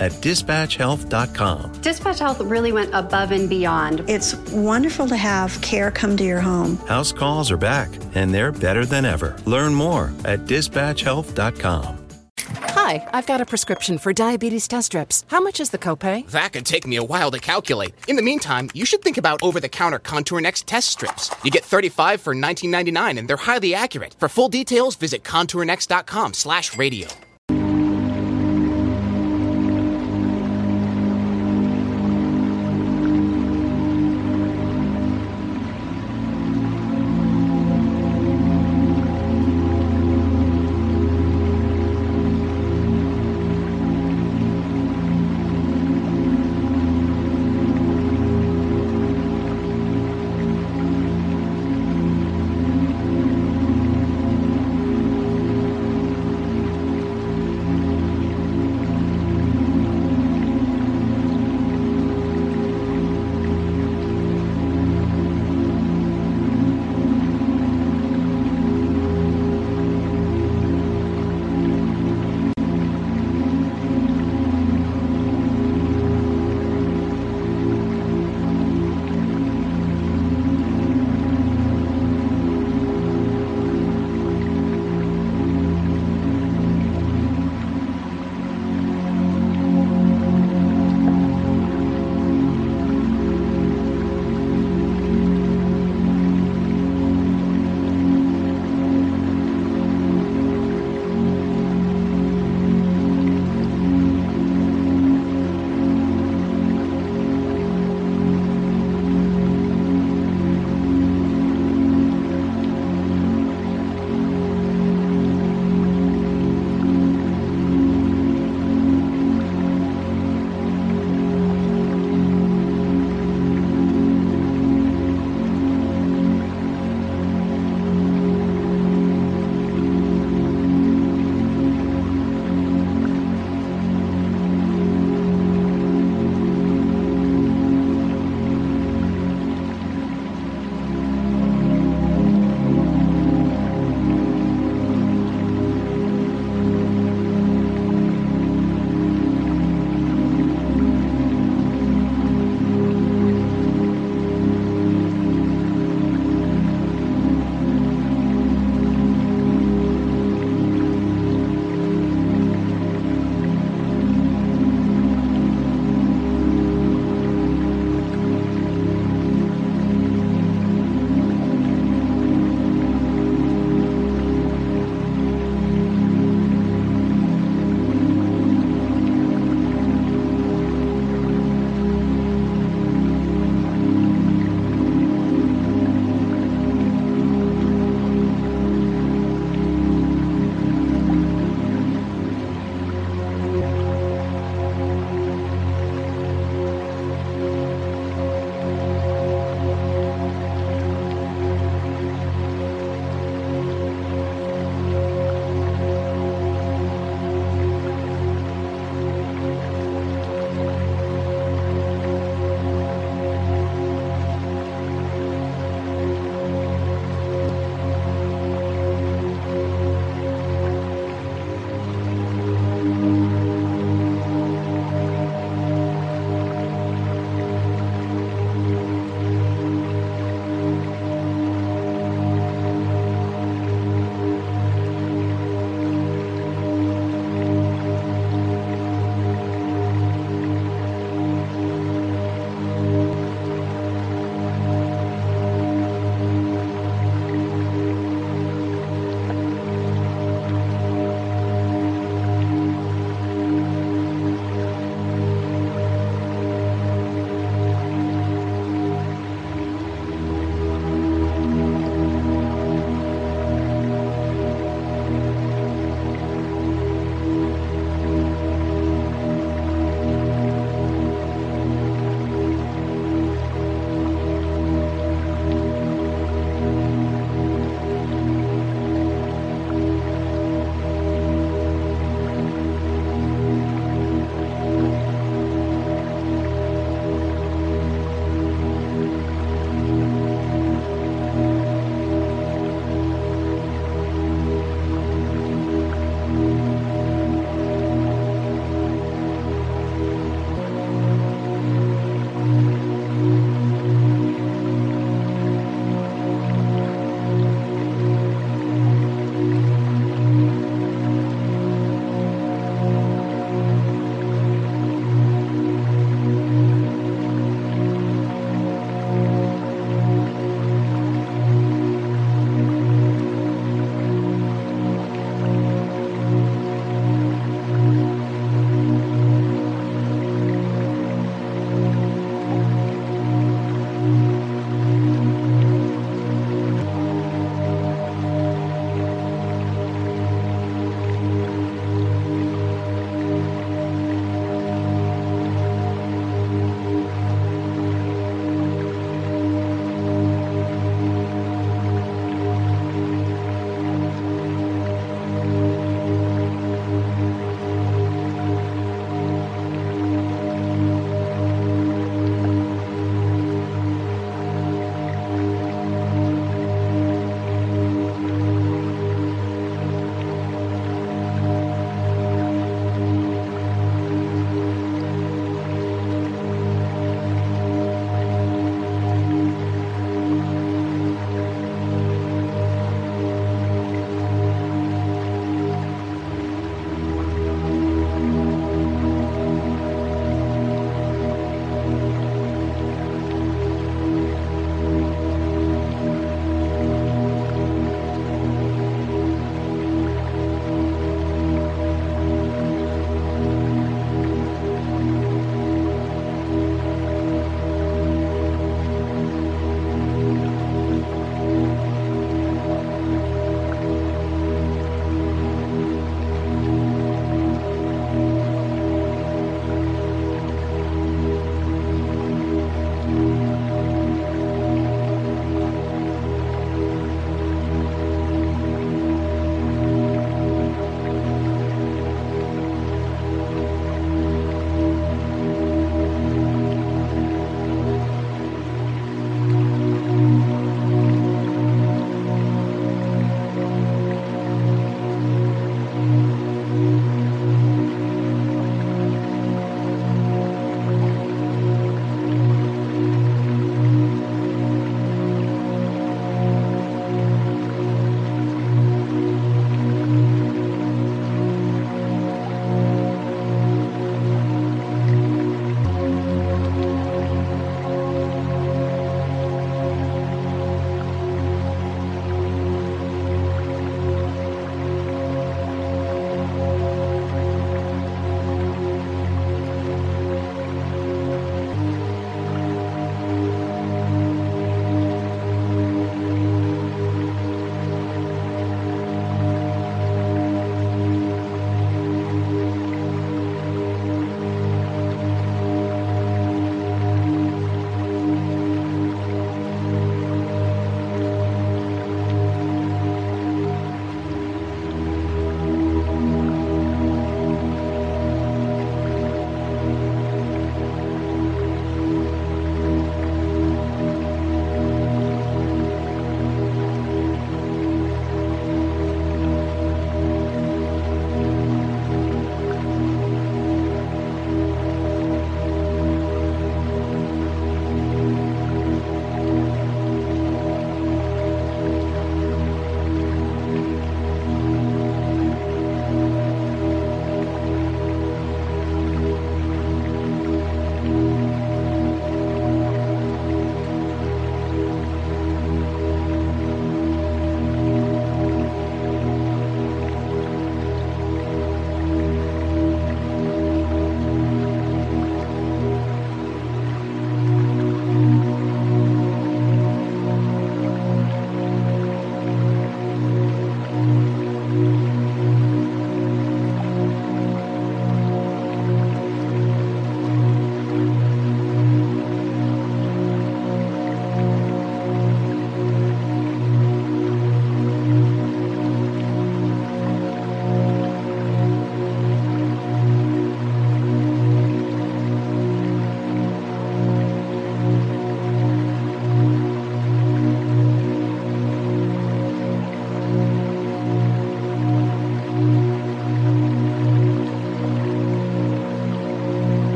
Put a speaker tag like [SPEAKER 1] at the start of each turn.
[SPEAKER 1] at dispatchhealth.com.
[SPEAKER 2] Dispatch Health really went above and beyond.
[SPEAKER 3] It's wonderful to have care come to your home.
[SPEAKER 1] House calls are back, and they're better than ever. Learn more at dispatchhealth.com.
[SPEAKER 4] Hi, I've got a prescription for diabetes test strips. How much is the copay?
[SPEAKER 5] That could take me a while to calculate. In the meantime, you should think about over-the-counter Contour Next test strips. You get 35 for 19.99 and they're highly accurate. For full details, visit contournext.com/radio.